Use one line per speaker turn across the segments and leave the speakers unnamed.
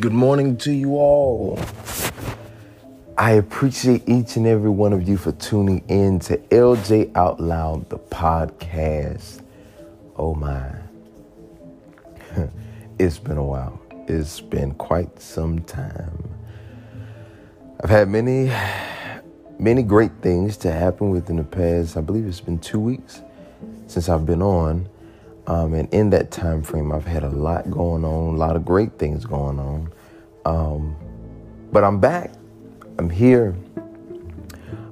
Good morning to you all. I appreciate each and every one of you for tuning in to LJ Out Loud, the podcast. Oh my. it's been a while. It's been quite some time. I've had many, many great things to happen within the past, I believe it's been two weeks since I've been on. Um, and in that time frame, I've had a lot going on, a lot of great things going on. Um, but I'm back. I'm here.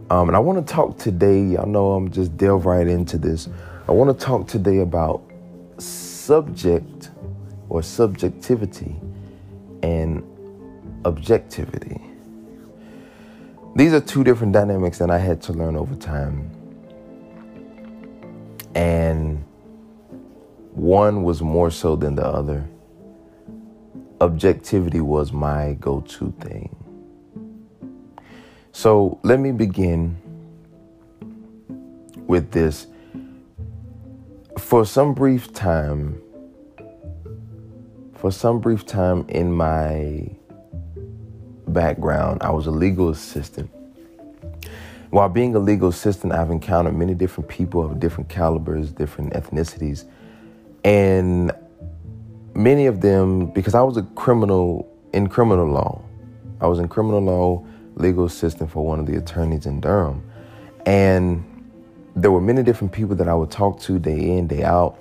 Um, and I want to talk today. Y'all know I'm just delve right into this. I want to talk today about subject or subjectivity and objectivity. These are two different dynamics that I had to learn over time. And one was more so than the other. Objectivity was my go to thing. So let me begin with this. For some brief time, for some brief time in my background, I was a legal assistant. While being a legal assistant, I've encountered many different people of different calibers, different ethnicities and many of them, because I was a criminal in criminal law, I was in criminal law legal assistant for one of the attorneys in Durham. And there were many different people that I would talk to day in, day out.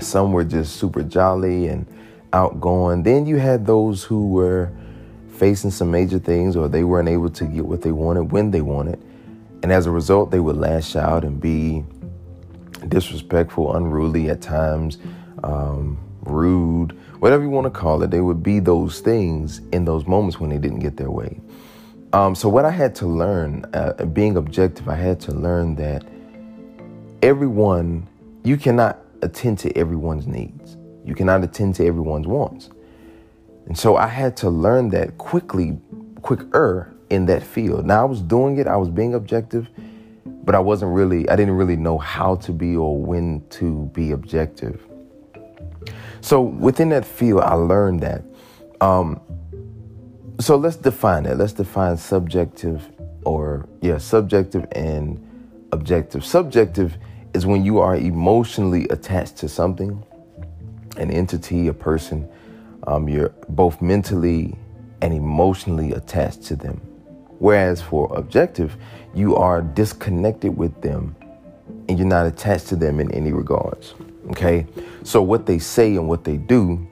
Some were just super jolly and outgoing. Then you had those who were facing some major things or they weren't able to get what they wanted when they wanted. And as a result, they would lash out and be disrespectful, unruly at times, um, rude, whatever you want to call it. They would be those things in those moments when they didn't get their way. Um, so, what I had to learn, uh, being objective, I had to learn that everyone, you cannot attend to everyone's needs. You cannot attend to everyone's wants. And so I had to learn that quickly, quicker in that field. Now I was doing it, I was being objective, but I wasn't really, I didn't really know how to be or when to be objective. So within that field, I learned that. Um, so let's define it. Let's define subjective or, yeah, subjective and objective. Subjective is when you are emotionally attached to something, an entity, a person. Um, you're both mentally and emotionally attached to them. Whereas for objective, you are disconnected with them and you're not attached to them in any regards. Okay? So what they say and what they do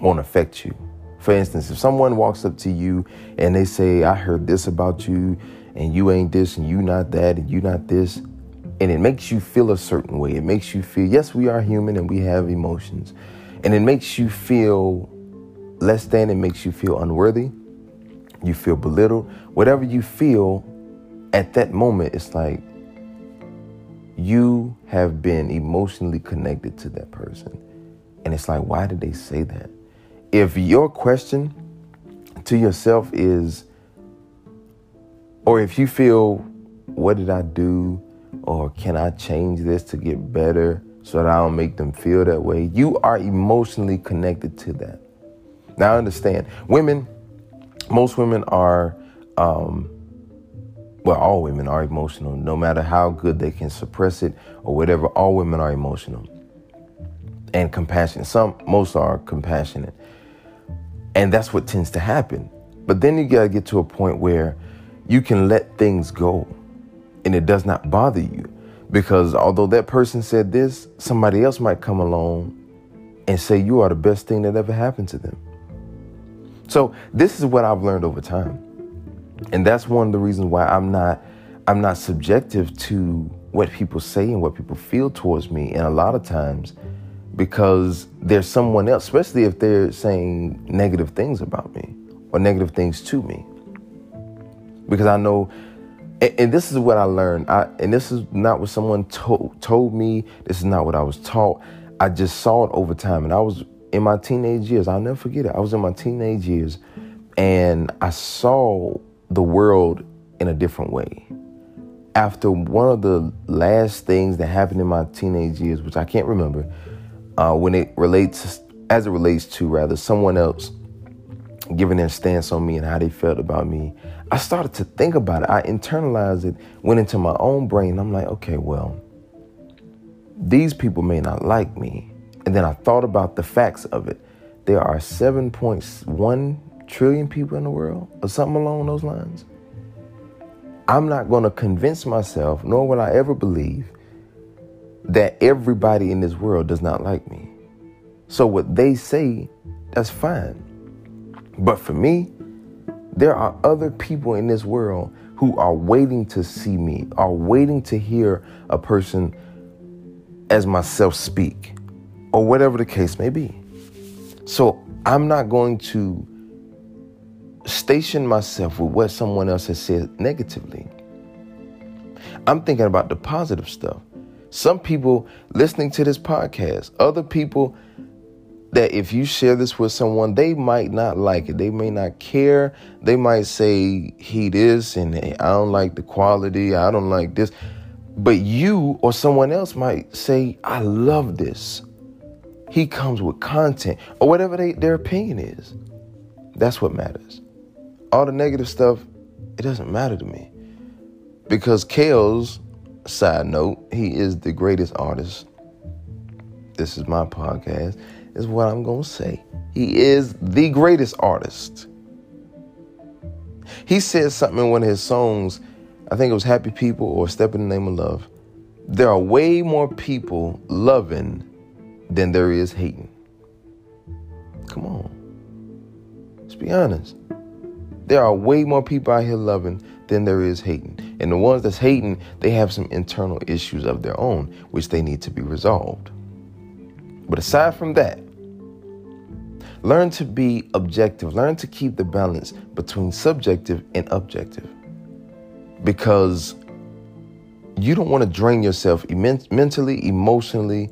won't affect you. For instance, if someone walks up to you and they say, I heard this about you, and you ain't this, and you not that, and you not this, and it makes you feel a certain way. It makes you feel, yes, we are human and we have emotions. And it makes you feel less than, it makes you feel unworthy you feel belittled, whatever you feel at that moment, it's like you have been emotionally connected to that person. And it's like, why did they say that? If your question to yourself is, or if you feel, what did I do? Or can I change this to get better so that I don't make them feel that way? You are emotionally connected to that. Now, understand, women, most women are, um, well, all women are emotional, no matter how good they can suppress it or whatever. All women are emotional and compassionate. Some, most are compassionate. And that's what tends to happen. But then you got to get to a point where you can let things go and it does not bother you. Because although that person said this, somebody else might come along and say you are the best thing that ever happened to them. So this is what I've learned over time. And that's one of the reasons why I'm not I'm not subjective to what people say and what people feel towards me. And a lot of times because there's someone else, especially if they're saying negative things about me or negative things to me. Because I know and, and this is what I learned. I, and this is not what someone to, told me. This is not what I was taught. I just saw it over time. And I was in my teenage years, I'll never forget it. I was in my teenage years and I saw the world in a different way. After one of the last things that happened in my teenage years, which I can't remember, uh, when it relates, as it relates to rather someone else giving their stance on me and how they felt about me, I started to think about it. I internalized it, went into my own brain. I'm like, okay, well, these people may not like me. And then I thought about the facts of it. There are 7.1 trillion people in the world, or something along those lines. I'm not going to convince myself, nor will I ever believe, that everybody in this world does not like me. So what they say, that's fine. But for me, there are other people in this world who are waiting to see me, are waiting to hear a person as myself speak, or whatever the case may be. So I'm not going to station myself with what someone else has said negatively. I'm thinking about the positive stuff. Some people listening to this podcast, other people that if you share this with someone, they might not like it. They may not care. They might say he this and I don't like the quality. I don't like this. But you or someone else might say, I love this. He comes with content or whatever they, their opinion is. That's what matters. All the negative stuff, it doesn't matter to me. Because Kells, side note, he is the greatest artist. This is my podcast is what I'm going to say. He is the greatest artist. He said something in one of his songs, I think it was Happy People or Step in the Name of Love. There are way more people loving than there is hating. Come on. Let's be honest. There are way more people out here loving than there is hating. And the ones that's hating, they have some internal issues of their own, which they need to be resolved. But aside from that, learn to be objective. Learn to keep the balance between subjective and objective. Because you don't want to drain yourself mentally, emotionally,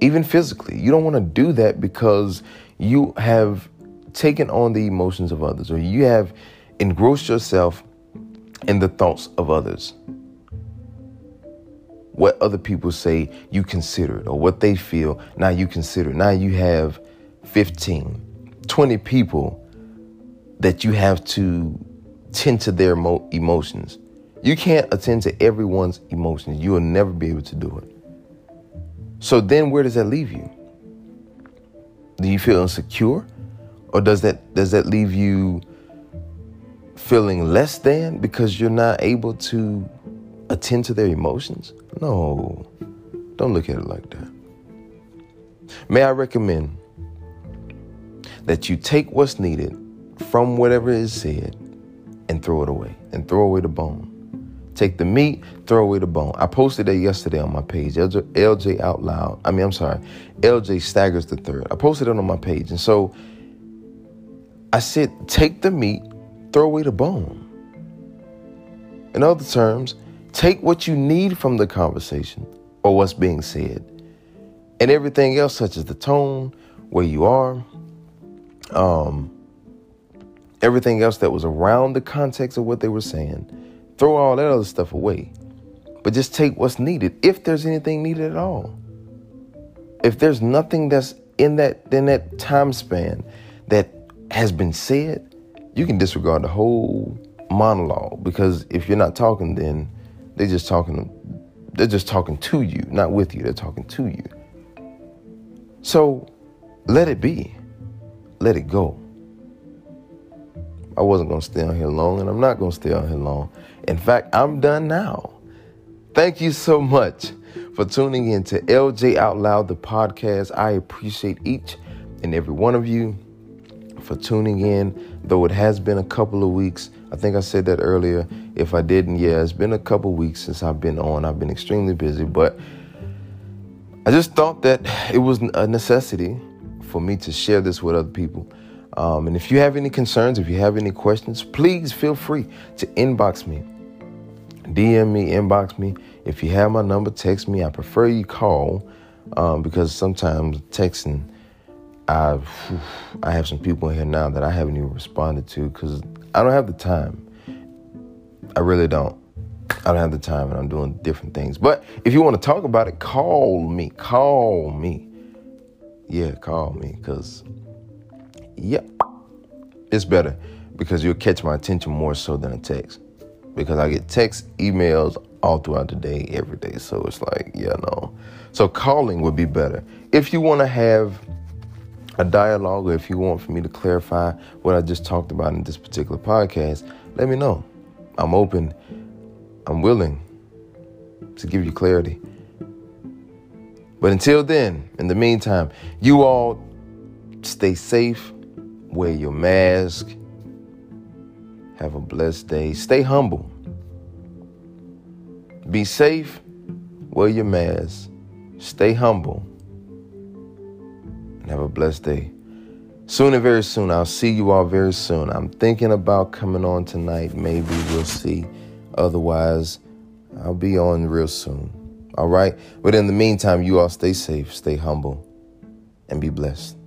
even physically. You don't want to do that because you have taken on the emotions of others or you have engrossed yourself in the thoughts of others what other people say you consider or what they feel now you consider. Now you have 15, 20 people that you have to tend to their emotions. You can't attend to everyone's emotions. You will never be able to do it. So then where does that leave you? Do you feel insecure? Or does that does that leave you feeling less than because you're not able to attend to their emotions? No, don't look at it like that. May I recommend that you take what's needed from whatever is said and throw it away and throw away the bone. Take the meat, throw away the bone. I posted that yesterday on my page, LJ, LJ Out Loud. I mean, I'm sorry, LJ Staggers the Third. I posted it on my page. And so I said, take the meat, throw away the bone. In other terms, Take what you need from the conversation or what's being said, and everything else, such as the tone, where you are, um, everything else that was around the context of what they were saying. Throw all that other stuff away, but just take what's needed, if there's anything needed at all. If there's nothing that's in that in that time span that has been said, you can disregard the whole monologue because if you're not talking, then they're just talking they're just talking to you, not with you. They're talking to you. So let it be. Let it go. I wasn't going to stay on here long, and I'm not going to stay on here long. In fact, I'm done now. Thank you so much for tuning in to LJ Out Loud, the podcast. I appreciate each and every one of you for tuning in, though it has been a couple of weeks. I think I said that earlier. If I didn't, yeah, it's been a couple weeks since I've been on. I've been extremely busy, but I just thought that it was a necessity for me to share this with other people. Um, and if you have any concerns, if you have any questions, please feel free to inbox me. DM me, inbox me. If you have my number, text me. I prefer you call um, because sometimes texting, I I have some people in here now that I haven't even responded to because I don't have the time. I really don't. I don't have the time and I'm doing different things. But if you want to talk about it, call me. Call me. Yeah, call me. Cause, yep. It's better because you'll catch my attention more so than a text. Because I get texts, emails all throughout the day, every day. So it's like, yeah, no. So calling would be better. If you want to have a dialogue or if you want for me to clarify what I just talked about in this particular podcast, let me know. I'm open. I'm willing to give you clarity. But until then, in the meantime, you all stay safe, wear your mask, have a blessed day, stay humble, be safe, wear your mask, stay humble, and have a blessed day. Soon and very soon, I'll see you all very soon. I'm thinking about coming on tonight. Maybe we'll see. Otherwise, I'll be on real soon. All right? But in the meantime, you all stay safe, stay humble, and be blessed.